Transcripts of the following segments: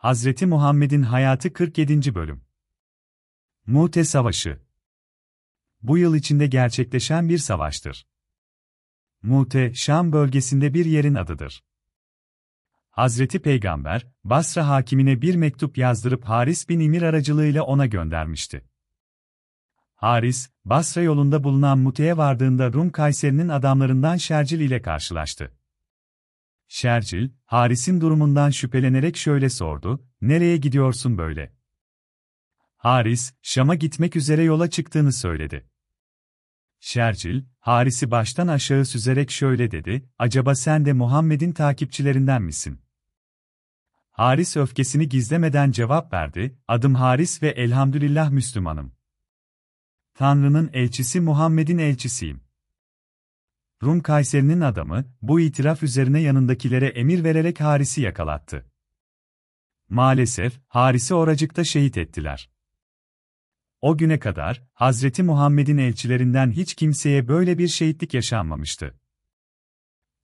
Hazreti Muhammed'in hayatı 47. bölüm. Mute Savaşı Bu yıl içinde gerçekleşen bir savaştır. Mute, Şam bölgesinde bir yerin adıdır. Hazreti Peygamber, Basra hakimine bir mektup yazdırıp Haris bin İmir aracılığıyla ona göndermişti. Haris, Basra yolunda bulunan Mute'ye vardığında Rum Kayseri'nin adamlarından Şercil ile karşılaştı. Şercil, Haris'in durumundan şüphelenerek şöyle sordu, nereye gidiyorsun böyle? Haris, Şam'a gitmek üzere yola çıktığını söyledi. Şercil, Haris'i baştan aşağı süzerek şöyle dedi, acaba sen de Muhammed'in takipçilerinden misin? Haris öfkesini gizlemeden cevap verdi, adım Haris ve elhamdülillah Müslümanım. Tanrı'nın elçisi Muhammed'in elçisiyim. Rum Kayseri'nin adamı, bu itiraf üzerine yanındakilere emir vererek Haris'i yakalattı. Maalesef, Haris'i oracıkta şehit ettiler. O güne kadar, Hazreti Muhammed'in elçilerinden hiç kimseye böyle bir şehitlik yaşanmamıştı.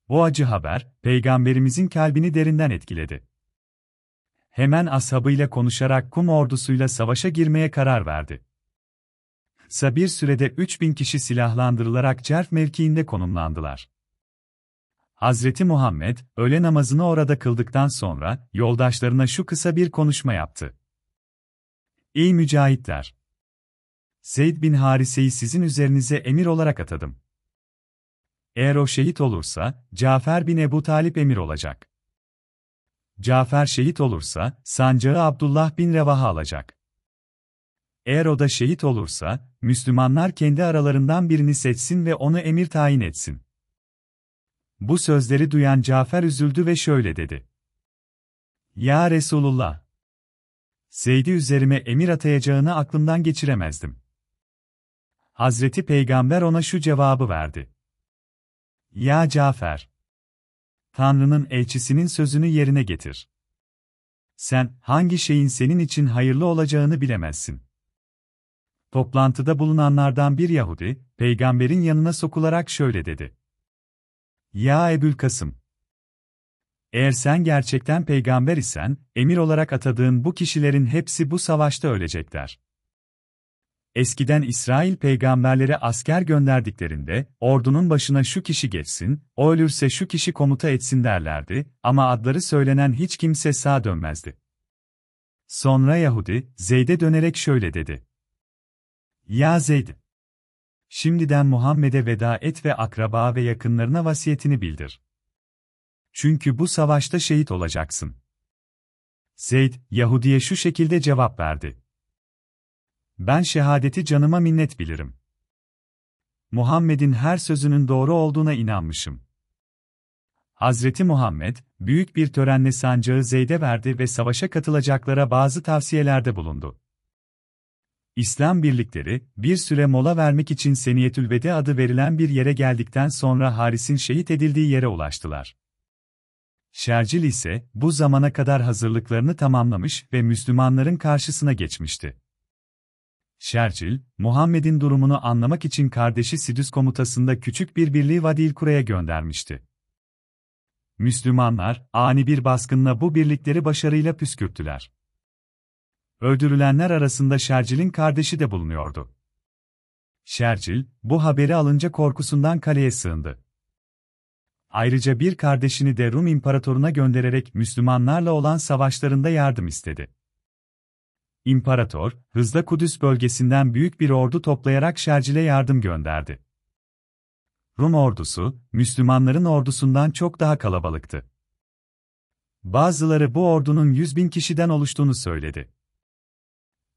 Bu acı haber, Peygamberimizin kalbini derinden etkiledi. Hemen ashabıyla konuşarak Kum ordusuyla savaşa girmeye karar verdi. Kısa bir sürede 3000 kişi silahlandırılarak Cerf mevkiinde konumlandılar. Hazreti Muhammed, öğle namazını orada kıldıktan sonra, yoldaşlarına şu kısa bir konuşma yaptı. Ey mücahitler! Zeyd bin Harise'yi sizin üzerinize emir olarak atadım. Eğer o şehit olursa, Cafer bin Ebu Talip emir olacak. Cafer şehit olursa, sancağı Abdullah bin Revaha alacak. Eğer o da şehit olursa, Müslümanlar kendi aralarından birini seçsin ve onu emir tayin etsin. Bu sözleri duyan Cafer üzüldü ve şöyle dedi. Ya Resulullah! Zeyd'i üzerime emir atayacağını aklımdan geçiremezdim. Hazreti Peygamber ona şu cevabı verdi. Ya Cafer! Tanrı'nın elçisinin sözünü yerine getir. Sen, hangi şeyin senin için hayırlı olacağını bilemezsin. Toplantıda bulunanlardan bir Yahudi, peygamberin yanına sokularak şöyle dedi. Ya Ebül Kasım! Eğer sen gerçekten peygamber isen, emir olarak atadığın bu kişilerin hepsi bu savaşta ölecekler. Eskiden İsrail peygamberlere asker gönderdiklerinde, ordunun başına şu kişi geçsin, o ölürse şu kişi komuta etsin derlerdi, ama adları söylenen hiç kimse sağ dönmezdi. Sonra Yahudi, Zeyd'e dönerek şöyle dedi. Ya Zeyd! Şimdiden Muhammed'e veda et ve akraba ve yakınlarına vasiyetini bildir. Çünkü bu savaşta şehit olacaksın. Zeyd, Yahudi'ye şu şekilde cevap verdi. Ben şehadeti canıma minnet bilirim. Muhammed'in her sözünün doğru olduğuna inanmışım. Hazreti Muhammed, büyük bir törenle sancağı Zeyd'e verdi ve savaşa katılacaklara bazı tavsiyelerde bulundu. İslam birlikleri, bir süre mola vermek için Seniyetülvede adı verilen bir yere geldikten sonra Haris'in şehit edildiği yere ulaştılar. Şercil ise, bu zamana kadar hazırlıklarını tamamlamış ve Müslümanların karşısına geçmişti. Şercil, Muhammed'in durumunu anlamak için kardeşi Sidüs komutasında küçük bir birliği Vadilkura'ya göndermişti. Müslümanlar, ani bir baskınla bu birlikleri başarıyla püskürttüler. Öldürülenler arasında Şercil'in kardeşi de bulunuyordu. Şercil, bu haberi alınca korkusundan kaleye sığındı. Ayrıca bir kardeşini de Rum imparatoruna göndererek Müslümanlarla olan savaşlarında yardım istedi. İmparator, hızla Kudüs bölgesinden büyük bir ordu toplayarak Şercil'e yardım gönderdi. Rum ordusu, Müslümanların ordusundan çok daha kalabalıktı. Bazıları bu ordunun 100 bin kişiden oluştuğunu söyledi.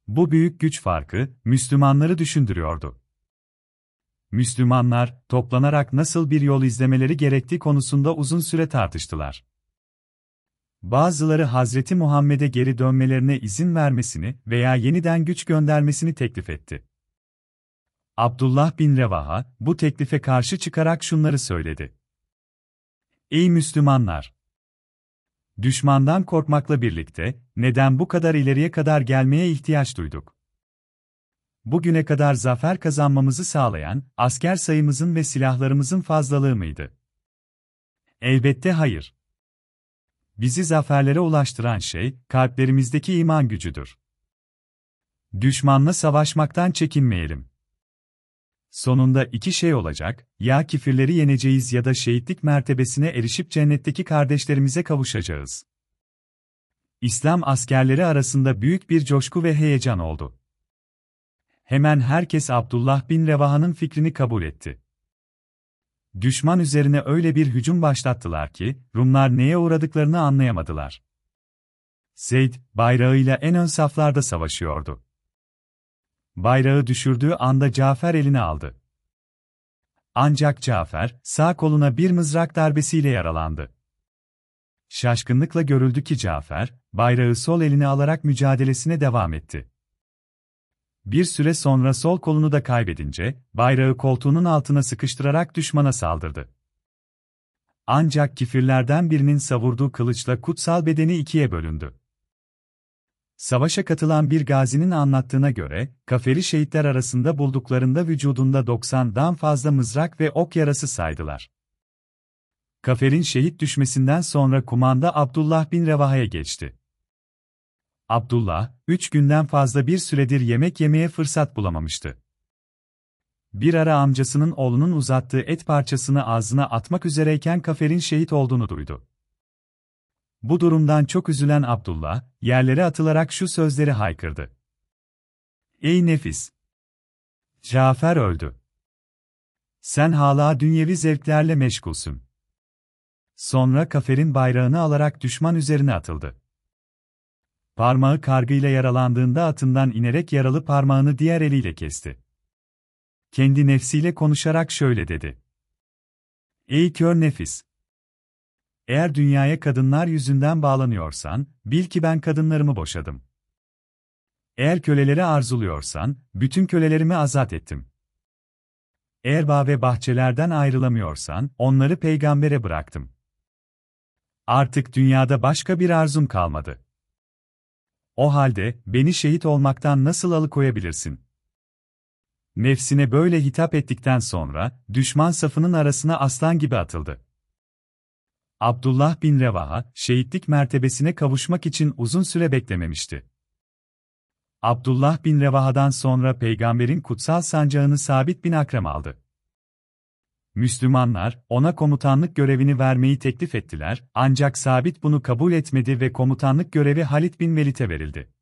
Bu büyük güç farkı, Müslümanları düşündürüyordu. Müslümanlar, toplanarak nasıl bir yol izlemeleri gerektiği konusunda uzun süre tartıştılar. Bazıları Hazreti Muhammed'e geri dönmelerine izin vermesini veya yeniden güç göndermesini teklif etti. Abdullah bin Revaha, bu teklife karşı çıkarak şunları söyledi. Ey Müslümanlar! Düşmandan korkmakla birlikte, neden bu kadar ileriye kadar gelmeye ihtiyaç duyduk? Bugüne kadar zafer kazanmamızı sağlayan, asker sayımızın ve silahlarımızın fazlalığı mıydı? Elbette hayır. bizi zaferlere ulaştıran şey, kalplerimizdeki iman gücüdür. Düşmanla savaşmaktan çekinmeyelim. Sonunda iki şey olacak, ya kifirleri yeneceğiz ya da şehitlik mertebesine erişip cennetteki kardeşlerimize kavuşacağız. İslam askerleri arasında büyük bir coşku ve heyecan oldu. Hemen herkes Abdullah bin Revaha'nın fikrini kabul etti. Düşman üzerine öyle bir hücum başlattılar ki, Rumlar neye uğradıklarını anlayamadılar. Zeyd, bayrağıyla en ön saflarda savaşıyordu. Bayrağı düşürdüğü anda Cafer elini aldı. Ancak Cafer, sağ koluna bir mızrak darbesiyle yaralandı. Şaşkınlıkla görüldü ki Cafer, bayrağı sol eline alarak mücadelesine devam etti. Bir süre sonra sol kolunu da kaybedince, bayrağı koltuğunun altına sıkıştırarak düşmana saldırdı. Ancak kifirlerden birinin savurduğu kılıçla kutsal bedeni ikiye bölündü. Savaşa katılan bir gazinin anlattığına göre, kaferi şehitler arasında bulduklarında vücudunda 90'dan fazla mızrak ve ok yarası saydılar. Kafer'in şehit düşmesinden sonra kumanda Abdullah bin Revaha'ya geçti. Abdullah, üç günden fazla bir süredir yemek yemeye fırsat bulamamıştı. Bir ara amcasının oğlunun uzattığı et parçasını ağzına atmak üzereyken Kafer'in şehit olduğunu duydu. Bu durumdan çok üzülen Abdullah, yerlere atılarak şu sözleri haykırdı. Ey nefis! Cafer öldü. Sen hala dünyevi zevklerle meşgulsün. Sonra kaferin bayrağını alarak düşman üzerine atıldı. Parmağı kargıyla yaralandığında atından inerek yaralı parmağını diğer eliyle kesti. Kendi nefsiyle konuşarak şöyle dedi. Ey kör nefis! Eğer dünyaya kadınlar yüzünden bağlanıyorsan, bil ki ben kadınlarımı boşadım. Eğer köleleri arzuluyorsan, bütün kölelerimi azat ettim. Eğer bağ ve bahçelerden ayrılamıyorsan, onları peygambere bıraktım. Artık dünyada başka bir arzum kalmadı. O halde, beni şehit olmaktan nasıl alıkoyabilirsin? Nefsine böyle hitap ettikten sonra, düşman safının arasına aslan gibi atıldı. Abdullah bin Revaha, şehitlik mertebesine kavuşmak için uzun süre beklememişti. Abdullah bin Revaha'dan sonra peygamberin kutsal sancağını Sabit bin Akrem aldı. Müslümanlar, ona komutanlık görevini vermeyi teklif ettiler, ancak Sabit bunu kabul etmedi ve komutanlık görevi Halid bin Velid'e verildi.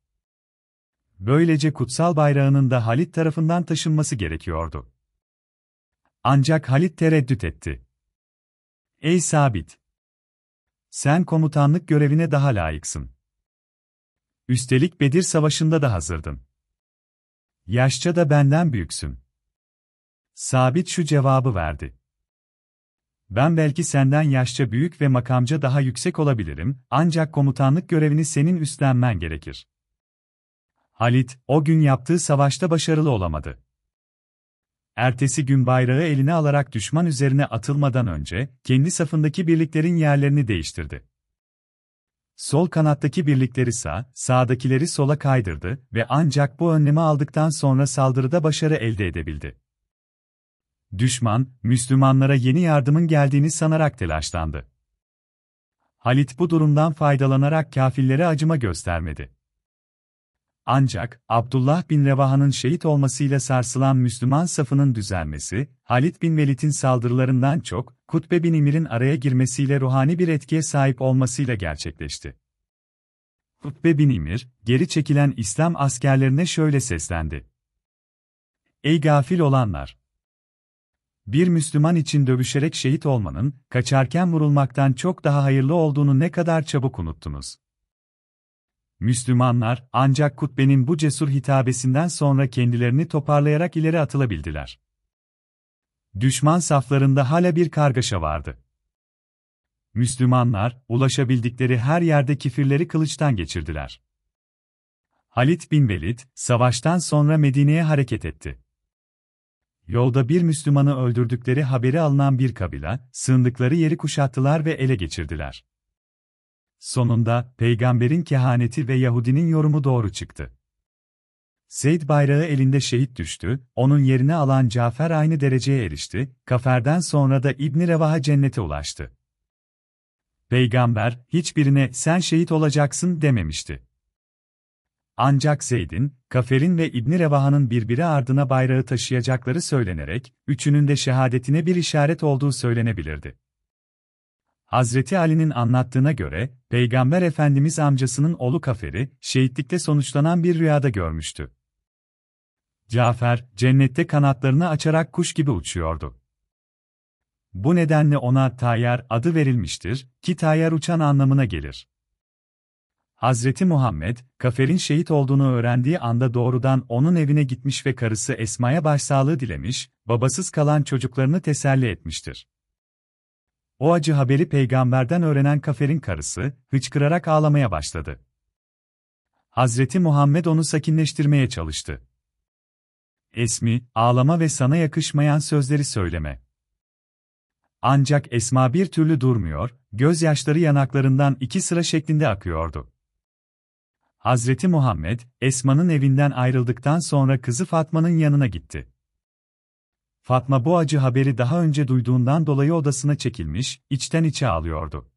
Böylece kutsal bayrağının da Halid tarafından taşınması gerekiyordu. Ancak Halid tereddüt etti. Ey Sabit! Sen komutanlık görevine daha layıksın. Üstelik Bedir Savaşı'nda da hazırdın. Yaşça da benden büyüksün. Sabit şu cevabı verdi. Ben belki senden yaşça büyük ve makamca daha yüksek olabilirim, ancak komutanlık görevini senin üstlenmen gerekir. Halit, o gün yaptığı savaşta başarılı olamadı. Ertesi gün bayrağı eline alarak düşman üzerine atılmadan önce, kendi safındaki birliklerin yerlerini değiştirdi. Sol kanattaki birlikleri sağ, sağdakileri sola kaydırdı ve ancak bu önlemi aldıktan sonra saldırıda başarı elde edebildi. Düşman, Müslümanlara yeni yardımın geldiğini sanarak telaşlandı. Halit bu durumdan faydalanarak kafirlere acıma göstermedi. Ancak, Abdullah bin Revaha'nın şehit olmasıyla sarsılan Müslüman safının düzelmesi, Halit bin Velid'in saldırılarından çok, Kutbe bin İmir'in araya girmesiyle ruhani bir etkiye sahip olmasıyla gerçekleşti. Kutbe bin İmir, geri çekilen İslam askerlerine şöyle seslendi. Ey gafil olanlar! Bir Müslüman için dövüşerek şehit olmanın, kaçarken vurulmaktan çok daha hayırlı olduğunu ne kadar çabuk unuttunuz. Müslümanlar, ancak kutbenin bu cesur hitabesinden sonra kendilerini toparlayarak ileri atılabildiler. Düşman saflarında hala bir kargaşa vardı. Müslümanlar, ulaşabildikleri her yerde kifirleri kılıçtan geçirdiler. Halit bin Velid, savaştan sonra Medine'ye hareket etti. Yolda bir Müslümanı öldürdükleri haberi alınan bir kabila, sığındıkları yeri kuşattılar ve ele geçirdiler. Sonunda, peygamberin kehaneti ve Yahudinin yorumu doğru çıktı. Zeyd bayrağı elinde şehit düştü, onun yerine alan Cafer aynı dereceye erişti, Kafer'den sonra da İbni Revaha cennete ulaştı. Peygamber, hiçbirine sen şehit olacaksın dememişti. Ancak Zeyd'in, Kafer'in ve İbni Revaha'nın birbiri ardına bayrağı taşıyacakları söylenerek, üçünün de şehadetine bir işaret olduğu söylenebilirdi. Hazreti Ali'nin anlattığına göre, Peygamber Efendimiz amcasının oğlu Kafer'i, şehitlikte sonuçlanan bir rüyada görmüştü. Cafer, cennette kanatlarını açarak kuş gibi uçuyordu. Bu nedenle ona Tayyar adı verilmiştir, ki Tayyar uçan anlamına gelir. Hazreti Muhammed, Kafer'in şehit olduğunu öğrendiği anda doğrudan onun evine gitmiş ve karısı Esma'ya başsağlığı dilemiş, babasız kalan çocuklarını teselli etmiştir. O acı haberi peygamberden öğrenen Kafer'in karısı, hıçkırarak ağlamaya başladı. Hazreti Muhammed onu sakinleştirmeye çalıştı. Esmi, ağlama ve sana yakışmayan sözleri söyleme. Ancak Esma bir türlü durmuyor, gözyaşları yanaklarından iki sıra şeklinde akıyordu. Hazreti Muhammed, Esma'nın evinden ayrıldıktan sonra kızı Fatma'nın yanına gitti. Fatma bu acı haberi daha önce duyduğundan dolayı odasına çekilmiş, içten içe ağlıyordu.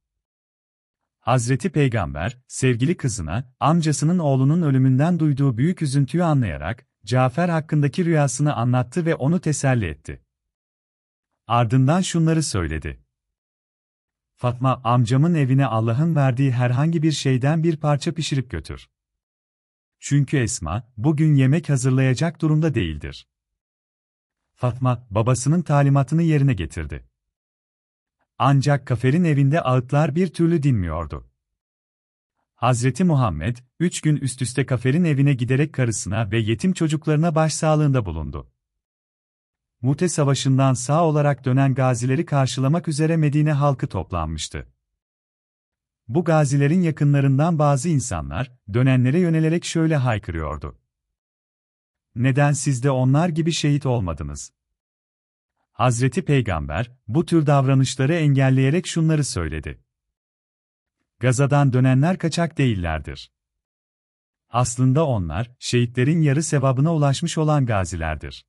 Hazreti Peygamber, sevgili kızına, amcasının oğlunun ölümünden duyduğu büyük üzüntüyü anlayarak, Cafer hakkındaki rüyasını anlattı ve onu teselli etti. Ardından şunları söyledi. Fatma, amcamın evine Allah'ın verdiği herhangi bir şeyden bir parça pişirip götür. Çünkü Esma, bugün yemek hazırlayacak durumda değildir. Fatma, babasının talimatını yerine getirdi. Ancak Kafer'in evinde ağıtlar bir türlü dinmiyordu. Hazreti Muhammed, üç gün üst üste Kafer'in evine giderek karısına ve yetim çocuklarına başsağlığında bulundu. Mute Savaşı'ndan sağ olarak dönen gazileri karşılamak üzere Medine halkı toplanmıştı. Bu gazilerin yakınlarından bazı insanlar, dönenlere yönelerek şöyle haykırıyordu. Neden siz de onlar gibi şehit olmadınız? Hazreti Peygamber, bu tür davranışları engelleyerek şunları söyledi. Gazadan dönenler kaçak değillerdir. Aslında onlar, şehitlerin yarı sevabına ulaşmış olan gazilerdir.